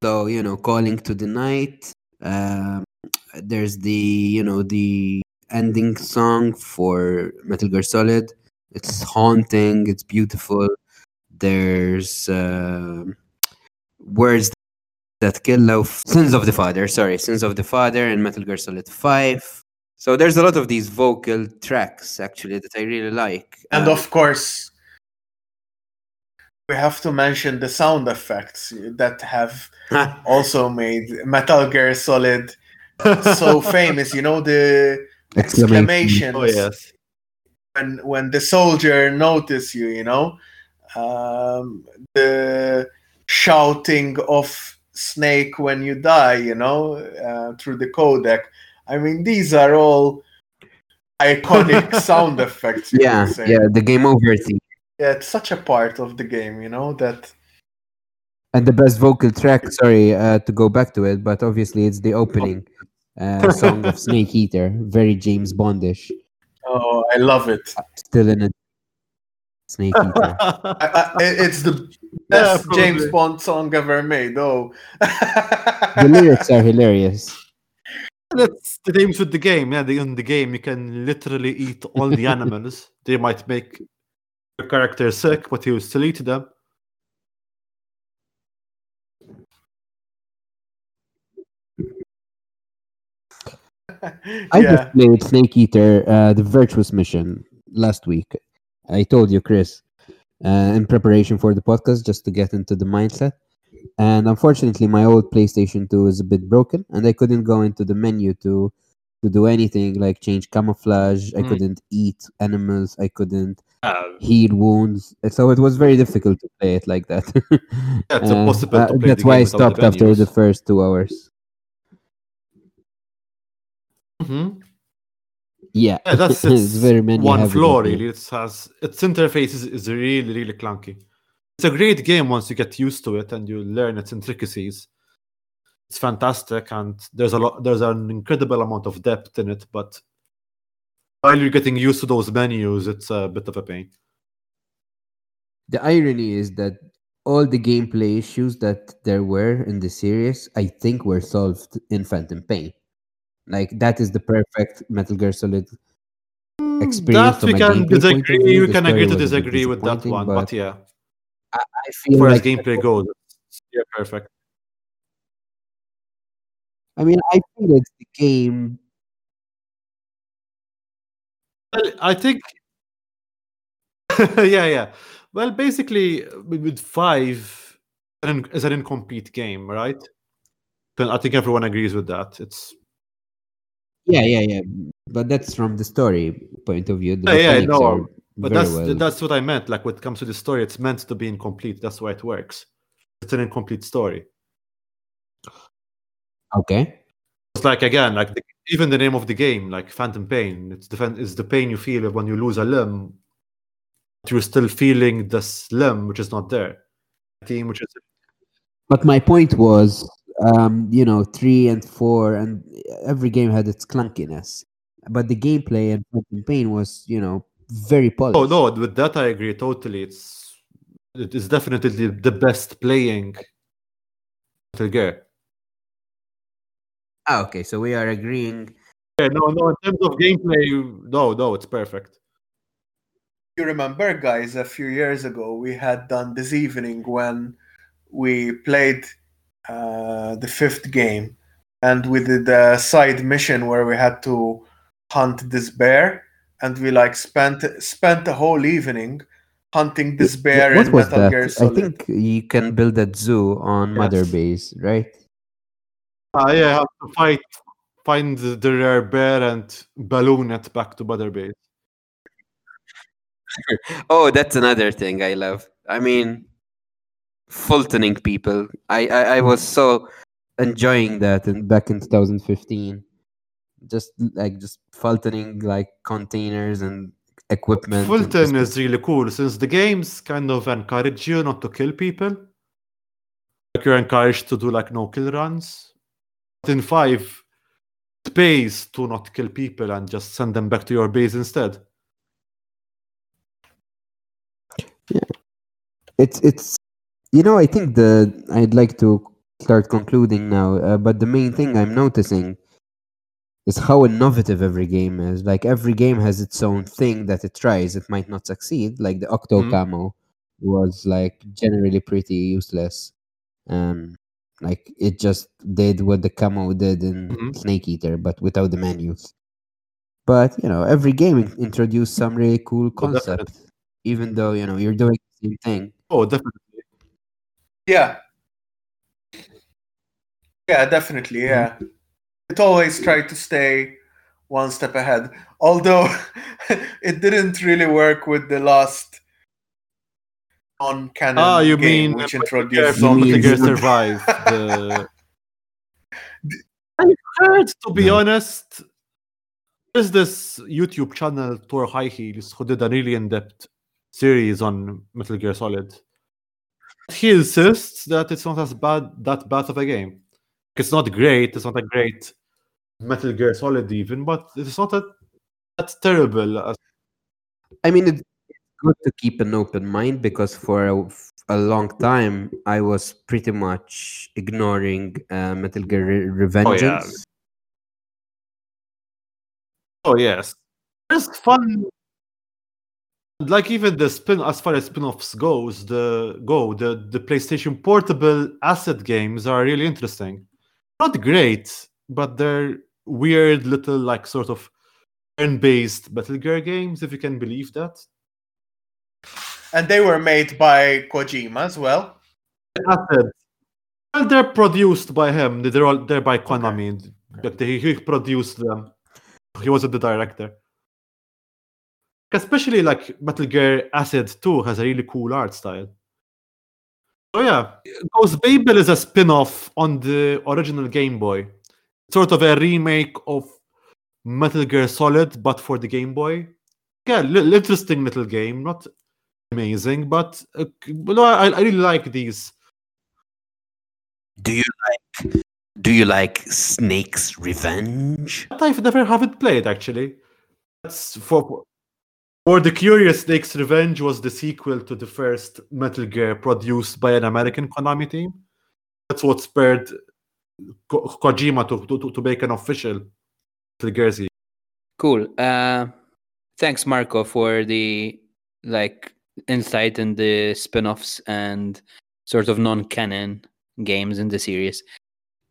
So you know, calling to the night. Um, there's the you know the ending song for Metal Gear Solid. It's haunting. It's beautiful. There's uh, words that kill love. Sins of the Father. Sorry, Sins of the Father in Metal Gear Solid Five. So there's a lot of these vocal tracks actually that I really like. And Uh, of course, we have to mention the sound effects that have *laughs* also made Metal Gear Solid so *laughs* famous. You know the. Exclamations Oh yes. when when the soldier notice you. You know um, the shouting of Snake when you die. You know uh, through the codec. I mean, these are all iconic *laughs* sound effects. you yeah, say. yeah, the game over thing. yeah, it's such a part of the game. You know that. And the best vocal track, sorry uh, to go back to it, but obviously it's the opening uh, *laughs* song of Snake Eater, very James Bondish, Oh, I love it. still in a Snake Eater. *laughs* I, I, it's the Yeah, best James. Bond song ever made. Oh, *laughs* the lyrics are hilarious. That's the names with the game. Yeah, the, in the game you can literally eat all the animals. they might make your character sick, but you still eat them. I yeah. just played Snake Eater, uh, the Virtuous Mission last week. I told you, Chris, uh, in preparation for the podcast, just to get into the mindset. And unfortunately, my old PlayStation 2 is a bit broken, and I couldn't go into the menu to to do anything like change camouflage. I Mm. couldn't eat animals. I couldn't Uh, heal wounds. So it was very difficult to play it like that. *laughs* Yeah, it's Uh, impossible uh, that's why I stopped after the first two hours. Mhm. Yeah, Yeah, that's *laughs* it's its very menu one heavy, flaw. Really, it has its interface is, is really really clunky. It's a great game once you get used to it and you learn its intricacies. It's fantastic, and there's a lot. There's an incredible amount of depth in it, but while you're getting used to those menus, it's a bit of a pain. The irony is that all the gameplay issues that there were in the series, I think, were solved in Phantom Pain. Like that is the perfect Metal Gear Solid hmm, experience. That we can gameplay point of disagree. view. We can agree to was a bit disagree with that one, but, yeah, I, I feel for as like gameplay goes, yeah, perfect. I mean, I feel it's the game. Well, I think. *laughs* yeah, yeah. Well, basically, with with five an- is an incomplete game, right? Then I think everyone agrees with that. It's Yeah, yeah, yeah. But that's from the story point of view. The Yeah, yeah, I know, but that's well. that's what I meant. Like when it comes to the story, it's meant to be incomplete. That's why it works. It's an incomplete story. okay. It's like again, like the, even the name of the game, like Phantom Pain. It's the it's the pain you feel when you lose a limb. But you're still feeling this limb, which is not there. Team, which is But my point was, um, you know, three and four, and every game had its clunkiness. But the gameplay and campaign was, you know, very polished. Oh no, with that I agree totally. It's it is definitely the best playing Metal Gear. Ah, okay, so we are agreeing. Yeah, no, no. In terms of gameplay, no, no, it's perfect. You remember, guys, a few years ago we had done this evening when we played uh, the fifth game, and we did a side mission where we had to hunt this bear, and we like spent spent the whole evening hunting this bear what in was Metal that? Gear I think you can build a zoo on Mother Base, right? Ah, yeah, I have to fight, find the the rare bear and balloon it back to Mother Base. *laughs* Oh, that's another thing I love. I mean, Fultoning people. I, I, I was so enjoying that in, back in 2015. Just like just Fultoning like containers and equipment. and Fulton just- is really cool since the games kind of encourage you not to kill people. Like you're encouraged to do like no kill runs. But in five, it pays to not kill people and just send them back to your base instead. Yeah it's it's you know i think the i'd like to start concluding now uh, but the main thing i'm noticing is how innovative every game is like every game has its own thing that it tries it might not succeed like the octo Mhm. camo was like generally pretty useless um like it just did what the camo did in Mhm. snake eater but without the menus but you know every game introduced some really cool Oh, concept even though you know you're doing the same thing Oh, definitely. Yeah. Yeah, definitely. Yeah. It always tried to stay one step ahead. Although *laughs* it didn't really work with the last non canon Ah, you game, mean which introduced Metal. *laughs* Survive. The... *laughs* I heard, to be No. honest, there's this YouTube channel, Tor High Heels, who did a really in-depth series on Metal Gear Solid. He insists that it's not as bad that bad of a game. It's not great. It's not a great Metal Gear Solid even, but it's not a, that terrible. As, I mean, it's good to keep an open mind because for a, a long time I was pretty much ignoring uh, Metal Gear Re- Revengeance. oh yes, there's fun. Like even the spin, as far as spin-offs goes, the go the the PlayStation Portable Acid games are really interesting. Not great, but they're weird little like sort of turn-based battle Gear games, if you can believe that. And they were made by Kojima as well. Acids. Well, they're produced by him. They're all they're by Konami. Like they, he produced them. He wasn't the director. Especially like Metal Gear Acid 2 has a really cool art style. So yeah, Ghost Babel is a spin-off on the original Game Boy. Sort of a remake of Metal Gear Solid, but for the Game Boy. Yeah, li- interesting little game. Not amazing, but uh, no, I, I really like these. Do you like Do you like Snake's Revenge? I've never haven't played actually. That's for for the Curious Snake's Revenge was the sequel to the first Metal Gear produced by an American Konami team. That's what spurred Ko- Kojima to, to, to make an official Metal Gear series. Cool. Uh, thanks, Marco, for the like insight in the spin-offs and sort of non-canon games in the series.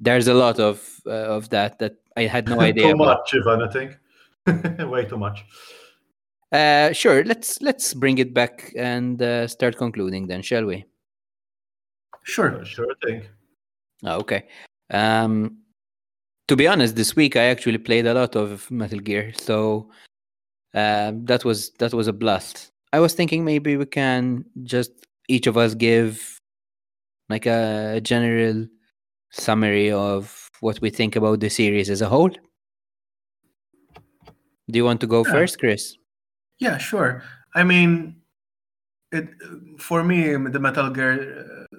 There's a lot of uh, of that that I had no *laughs* idea. too about. much, Ivan, I think. *laughs* Way too much. Uh, sure. Let's let's bring it back and uh, start concluding then, shall we? Sure. Sure thing. Oh, okay. Um, to be honest, this week I actually played a lot of Metal Gear, so uh, that was that was a blast. I was thinking maybe we can just each of us give like a general summary of what we think about the series as a whole. Do you want to go Yeah. first, Chris? Yeah, sure. I mean, it for me the Metal Gear uh,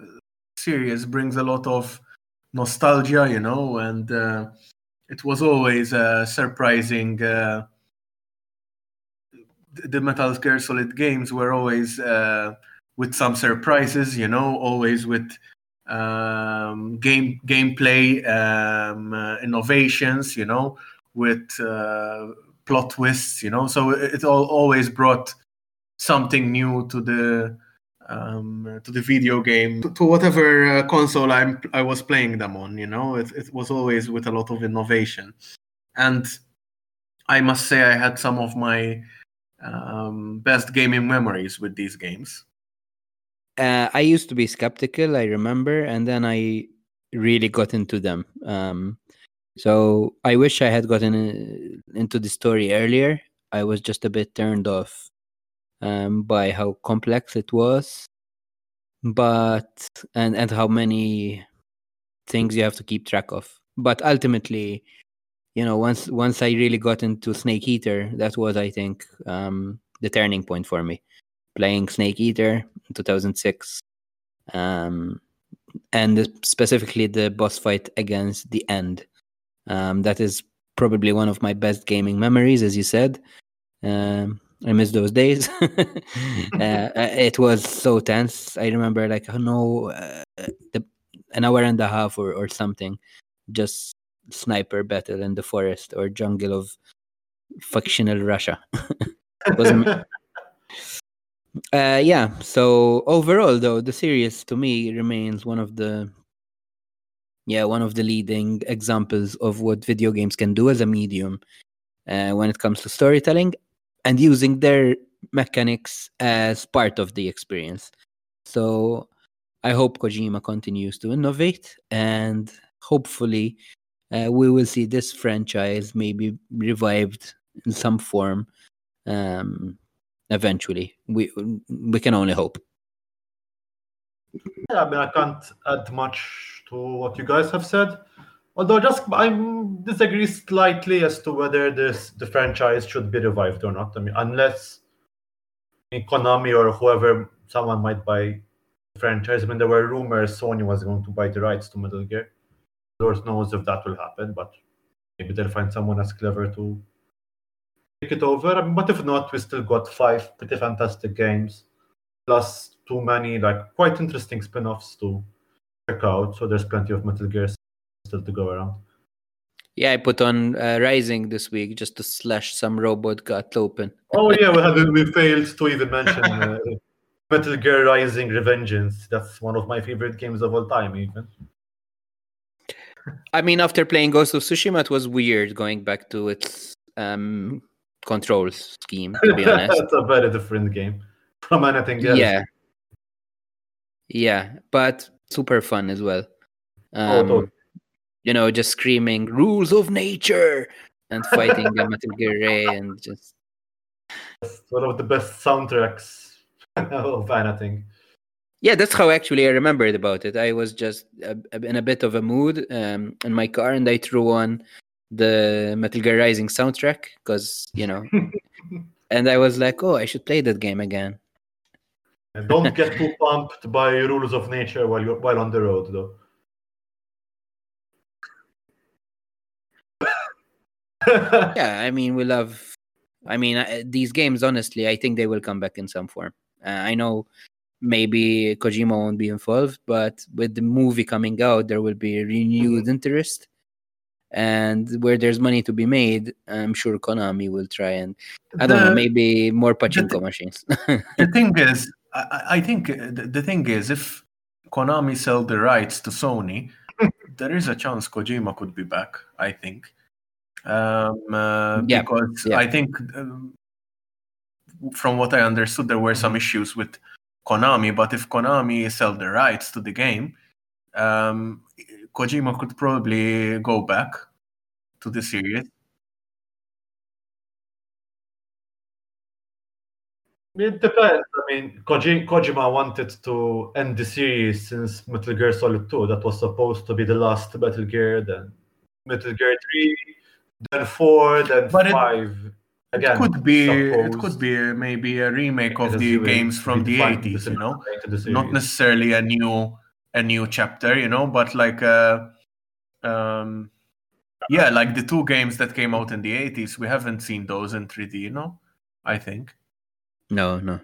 series brings a lot of nostalgia, you know, and uh, it was always uh, surprising. Uh, the Metal Gear Solid games were always uh, with some surprises, you know, always with um, game gameplay um, innovations, you know, with plot twists, you know. So it, it all always brought something new to the um, to the video game, to, to whatever uh, console I'm I was playing them on. You know, it it was always with a lot of innovation, and I must say I had some of my um, best gaming memories with these games. uh, I used to be skeptical, I remember, and then I really got into them. Um, so I wish I had gotten uh, into the story earlier. I was just a bit turned off um, by how complex it was. but and and how many things you have to keep track of. But ultimately, you know, once once I really got into Snake Eater, that was I think um, the turning point for me. Playing Snake Eater in 2006, um, and specifically the boss fight against the End. Um, that is probably one of my best gaming memories, as you said. Um, I miss those days. *laughs* uh, it was so tense. I remember, like, I don't know, uh, the, an hour and a half or, or something, just sniper battle in the forest or jungle of fictional Russia. *laughs* *laughs* uh, yeah. So overall, though, the series to me remains one of the yeah one of the leading examples of what video games can do as a medium uh, when it comes to storytelling and using their mechanics as part of the experience. So I hope Kojima continues to innovate and hopefully uh, we will see this franchise maybe revived in some form um, eventually. We we can only hope. Yeah, I mean, I can't add much to what you guys have said. Although, just I disagree slightly as to whether this the franchise should be revived or not. I mean, unless Konami or whoever someone might buy the franchise. I mean, there were rumors Sony was going to buy the rights to Metal Gear. Lord knows if that will happen, but maybe they'll find someone as clever to take it over. I mean, but if not, we still got five pretty fantastic games, plus too many like quite interesting spin-offs to check out. So there's plenty of Metal Gear still to go around. Yeah, I put on uh, Rising this week just to slash some robot got open. *laughs* oh yeah, we had we failed to even mention uh, *laughs* Metal Gear Rising Revengeance. That's one of my favorite games of all time, even. I mean, after playing Ghost of Tsushima, it was weird going back to its um, control scheme. To be *laughs* honest, it's a very different game from anything else. Yeah, yeah, but super fun as well. Um, Oh, you know, just screaming "rules of nature" and fighting the Metal Gear Ray and just It's one of the best soundtracks *laughs* of anything. yeah, that's how actually I remembered about it. I was just in a bit of a mood um, in my car, and I threw on the Metal Gear Rising soundtrack because you know, *laughs* and I was like, oh, I should play that game again. And don't get too pumped by rules of nature while you're while on the road, though. *laughs* yeah, I mean, we love. I mean, uh, these games. Honestly, I think they will come back in some form. Uh, I know maybe Kojima won't be involved, but with the movie coming out, there will be renewed interest. And where there's money to be made, I'm sure Konami will try and I don't know, maybe more pachinko machines. *laughs* the thing is, I, I- think uh, the, the thing is, if Konami sell the rights to Sony, *laughs* there is a chance Kojima could be back. I think, um, uh, Yeah, because yeah. I think, um, from what I understood, there were some issues with Konami. But if Konami sell the rights to the game, um, Kojima could probably go back to the series. It depends. I mean, Koji- Kojima wanted to end the series since Metal Gear Solid 2. That was supposed to be the last Metal Gear, then Metal Gear 3, then 4, then But it- 5. It could be. It could be maybe a remake of the games from the eighties. You know, not necessarily a new a new chapter. You know, but like uh, um, yeah, like the two games that came out in the eighties. We haven't seen those in three D. You know, I think. No, no.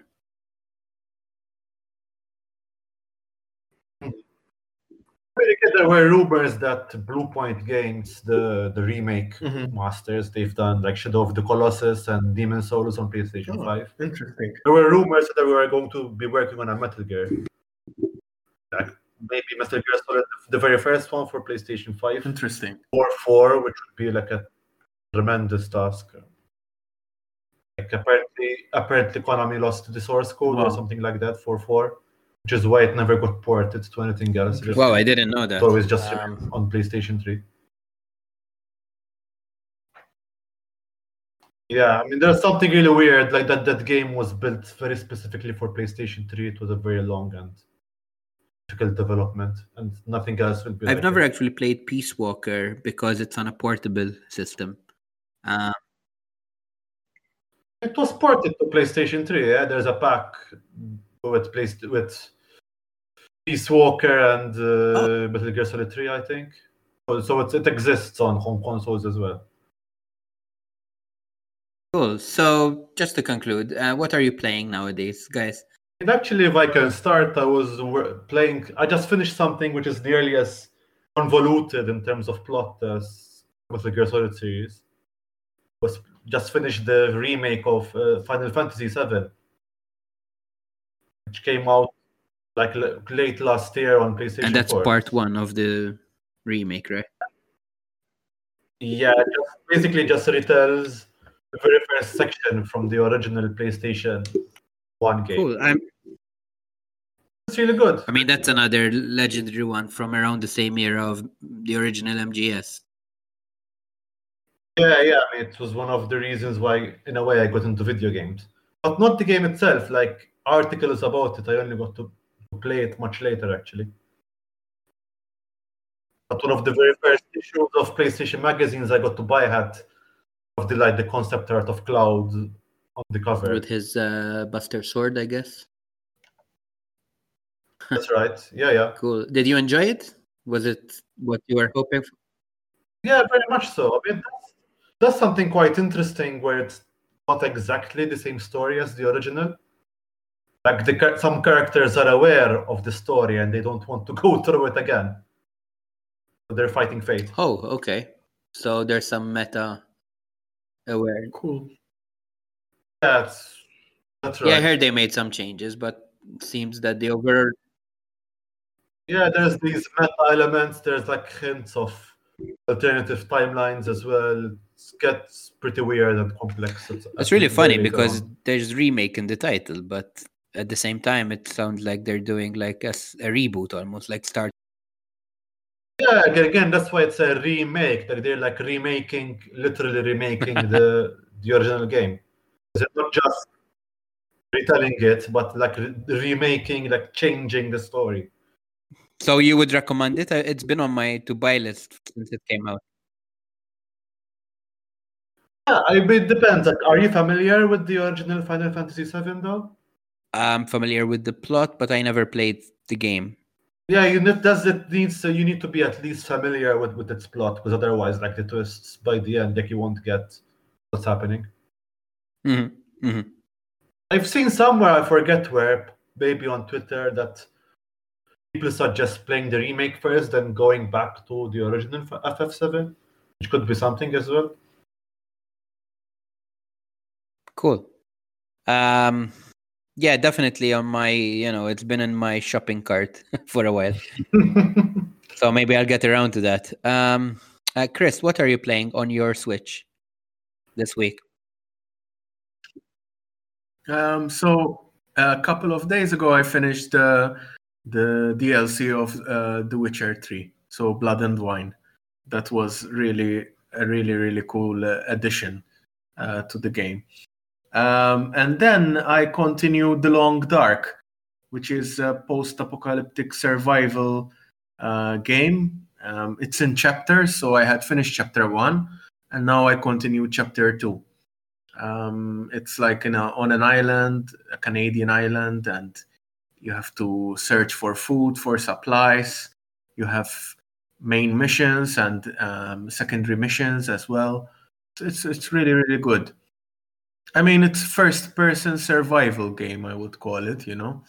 There were rumors that Bluepoint Games, the, the remake Mhm. masters, they've done like Shadow of the Colossus and Demon Souls on PlayStation Oh. 5. Interesting. There were rumors that they were going to be working on a Metal Gear. Like maybe Metal Gear Solid, the very first one for PlayStation 5 Interesting. or 4, which would be like a tremendous task. Like apparently, apparently Konami lost the source code Wow. or something like that for 4, which is why it never got ported to anything else. Just- Wow, I didn't know that. So it's always just Um, on PlayStation 3. Yeah, I mean, there's something really weird. Like that, that game was built very specifically for PlayStation 3. It was a very long and difficult development, and nothing else will be. I've like never it. actually played Peace Walker because it's on a portable system. Uh, It was ported to PlayStation 3. Yeah, there's a pack with placed with Peace Walker and uh, Metal Gear Solid 3, I think. So, so it, it exists on home consoles as well. cool. So, just to conclude, uh, what are you playing nowadays, guys? And actually, if I can start, I was playing. I just finished something which is nearly as convoluted in terms of plot as Metal Gear Solid series. Was just finished the remake of uh, Final Fantasy VII, which came out like l- late last year on PlayStation. And that's 4. part one of the remake, right? Yeah, just basically just retells the very first section from the original PlayStation One game. Cool. I'm, It's really good. I mean, that's another legendary one from around the same era of the original MGS. Yeah, yeah. I mean, it was one of the reasons why, in a way, I got into video games, but not the game itself. Like articles about it, I only got to play it much later, actually. But one of the very first issues of PlayStation magazines I got to buy had of the like the concept art of Cloud on the cover. With his uh, Buster Sword, I guess. That's right. Yeah, yeah. Cool. Did you enjoy it? Was it what you were hoping for? Yeah, very much so. I mean, that's, that's something quite interesting where it's not exactly the same story as the original. Like the some characters are aware of the story and they don't want to *laughs* go through it again. So they're fighting fate. Oh, okay. So there's some meta aware. Cool. That's that's right. Yeah, I heard they made some changes, but it seems that the overall Yeah, there's these meta elements. There's like hints of alternative timelines as well. It gets pretty weird and complex. It's, It's really funny because on. there's remake in the title, but at the same time, it sounds like they're doing like a reboot almost, like start. Yeah, again, again, that's why it's a remake. Like they're like remaking, literally remaking *laughs* the the original game. It's not just retelling it, but like re- remaking, like changing the story. So you would recommend it? Uh, It's been on my to buy list since it came out. Yeah, I mean, it depends. Like, are you familiar with the original Final Fantasy VII, though? I'm familiar with the plot, but I never played the game. Yeah, you need does it needs so you need to be at least familiar with with its plot because otherwise, like the twists by the end, like you won't get what's happening. hmm hmm I've seen somewhere, I forget where, maybe on Twitter, that people suggest playing the remake first, then going back to the original FF7, which could be something as well. Cool. Um, yeah, definitely on my. You know, it's been in my shopping cart *laughs* for a while, *laughs* so maybe I'll get around to that. Um, uh, Chris, what are you playing on your Switch this week? Um, so a couple of days ago, I finished uh, the DLC of uh, The Witcher 3, so Blood and Wine. That was really a really really cool uh, addition uh, to the game. Um, and then I continued The Long Dark, which is a post-apocalyptic survival uh, game. Um, it's in chapters, so I had finished chapter one, and now I continue chapter two. Um, it's like in a, on an island, a Canadian island, and you have to search for food, for supplies. You have main missions and um, secondary missions as well. It's it's really really good. I mean, it's first person survival game. I would call it. You know,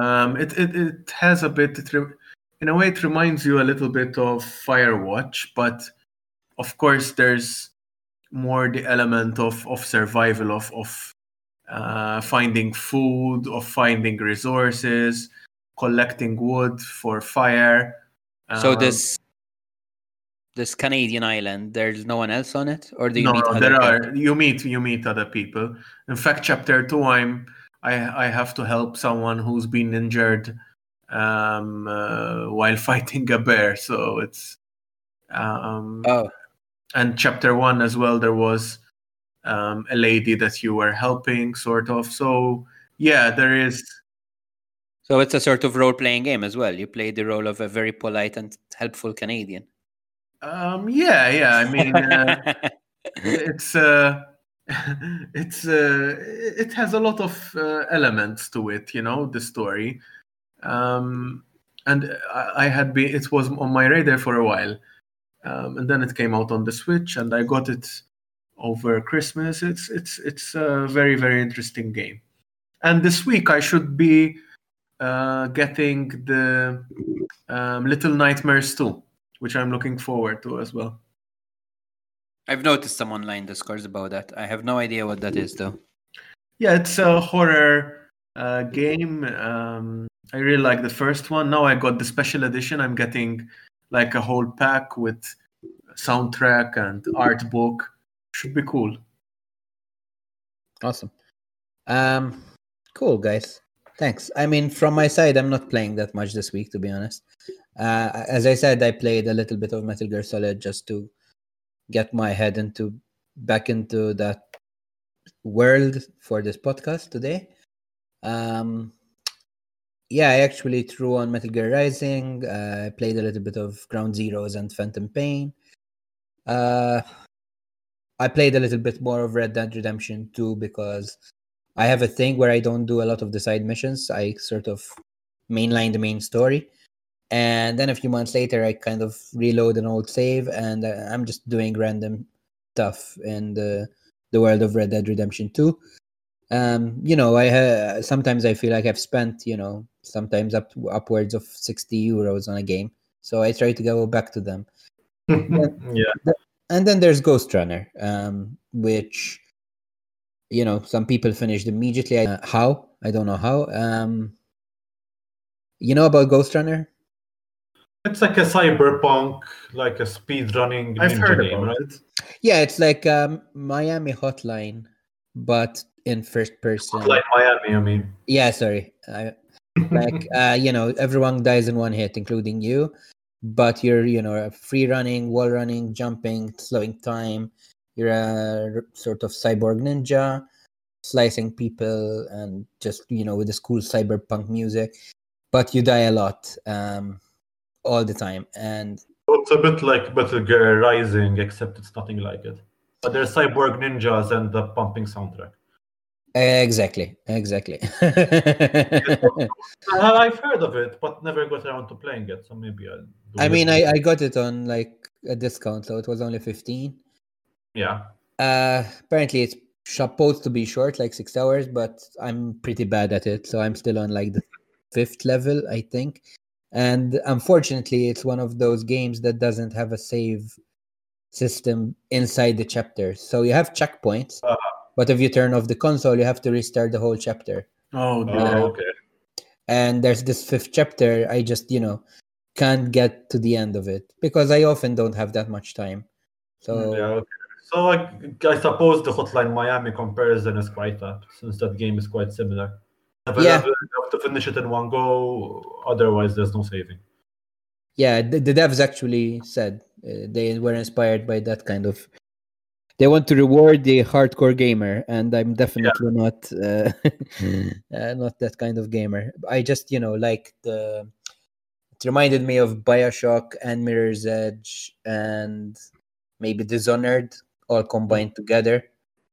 um, it, it it has a bit. It re- in a way, it reminds you a little bit of Firewatch, but of course, there's more the element of of survival of of uh, finding food, of finding resources, collecting wood for fire. So Um, this this Canadian island, there's no one else on it, or do you no, meet no, other there characters? are you meet you meet other people. In fact, chapter two, I'm I I have to help someone who's been injured um, uh, while *laughs* fighting a bear. So it's um, Oh, and chapter one as well. There was um, a lady that you were helping, sort of. So yeah, there is So it's a sort of role playing game as well. You play the role of a very polite and helpful Canadian. Um, yeah, yeah. I mean, uh, *laughs* it's uh, *laughs* it's uh, it has a lot of uh, elements to it. You know, the story. Um, and I, I had been it was on my radar for a while, um, and then it came out on the Switch, and I got it over Christmas. It's it's it's a very very interesting game, and this week I should be uh, getting the um, Little Nightmares 2, which I'm looking forward to as well. I've noticed some online discourse about that. I have no idea what that is though. Yeah, it's a horror uh, game. Um, I really like the first one. Now I got the special edition. I'm getting like a whole pack with soundtrack and art book. Should be cool. Awesome. Um, cool, guys. Thanks. I mean, from my side, I'm not playing that much this week, to be honest. Uh, as I said, I played a little bit of Metal Gear Solid just to get my head into back into that world for this podcast today. Um, yeah, I actually threw on Metal Gear Rising. Uh, I played a little bit of Ground Zeroes and Phantom Pain. Uh, I played a little bit more of Red Dead Redemption 2 because I have a thing where I don't do a lot of the side missions. I sort of mainline the main story. And then a few months later, I kind of reload an old save and I'm just doing random stuff in the, the world of Red Dead Redemption 2. Um, you know, I ha- sometimes I feel like I've spent, you know, sometimes up upwards of 60 euros on a game. So I try to go back to them. *laughs* yeah. And then there's Ghostrunner, um, which you know some people finished immediately. Uh, how I don't know how. Um, you know about Ghostrunner? It's like a cyberpunk, like a speed running I've ninja heard game, about right? it. Yeah, it's like um, Miami Hotline, but in first person. Like Miami, I mean. Yeah, sorry. I, like *laughs* uh, you know, everyone dies in one hit, including you. But you're, you know, free running, wall running, jumping, slowing time. You're a sort of cyborg ninja, slicing people, and just you know, with this cool cyberpunk music. But you die a lot, um, all the time, and It's a bit like Metal Gear Rising, except it's nothing like it. But there's cyborg ninjas and the pumping soundtrack. Exactly, exactly. *laughs* Uh, I've heard of it, but never got around to playing it. So maybe I'll. do I mean, I, I got it on like a discount, so it was only fifteen. yeah. Uh, apparently it's supposed to be short, like six hours, but I'm pretty bad at it, so I'm still on like the fifth level, I think. And unfortunately, it's one of those games that doesn't have a save system inside the chapter. So you have checkpoints, Ah. But if you turn off the console, you have to restart the whole chapter. Oh, Oh, okay. And there's this fifth chapter, I just, you know, can't get to the end of it because I often don't have that much time. So Yeah, okay. So I, I suppose the Hotline Miami comparison is quite apt, since that game is quite similar. Have Yeah. level, you have to finish it in one go, otherwise there's no saving. yeah the, the devs actually said uh, they were inspired by that kind of they want to reward the hardcore gamer and i'm definitely not uh, *laughs* uh, not that kind of gamer. I just you know like the it reminded me of bioshock and mirror's edge and maybe dishonored all combined together.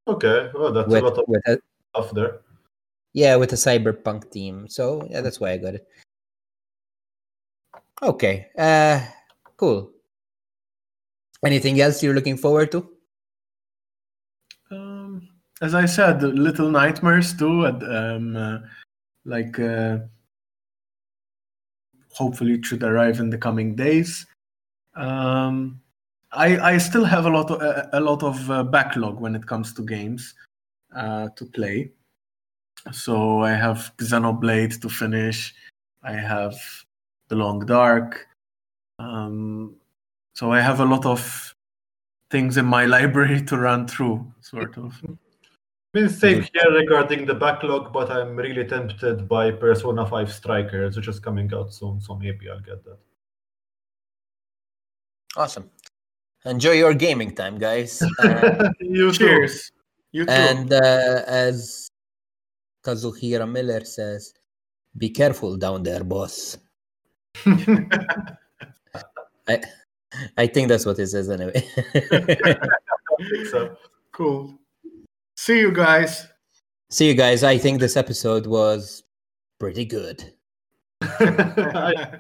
Okay, well, that's with, a lot of with a, stuff there. yeah with a cyberpunk team so yeah that's why i got it. Okay uh cool. Anything else you're looking forward to as I said, Little Nightmares 2. And, um, uh, like, uh, hopefully, it should arrive in the coming days. Um, I I still have a lot of a, a lot of uh, backlog when it comes to games uh, to play. So I have Xenoblade to finish. I have The Long Dark. Um, so I have a lot of things in my *laughs* library to run through, sort of. Been same here regarding the backlog, but I'm really tempted by Persona 5 Strikers, which is coming out soon, so maybe I'll get that. awesome enjoy your gaming time guys *laughs* Uh, you too. Cheers. You too. and uh, as kazuhira miller says Be careful down there, boss. *laughs* I I think that's what it says anyway. *laughs* I think so. Cool. See you guys. See you guys. I think this episode was pretty good. *laughs* I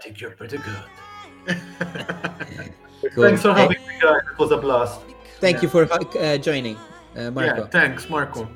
think you're pretty good. *laughs* Cool. Thanks for Hey, having me, guys. It was a blast. Thank you for uh, joining, uh, Marco. Yeah, thanks, Marco.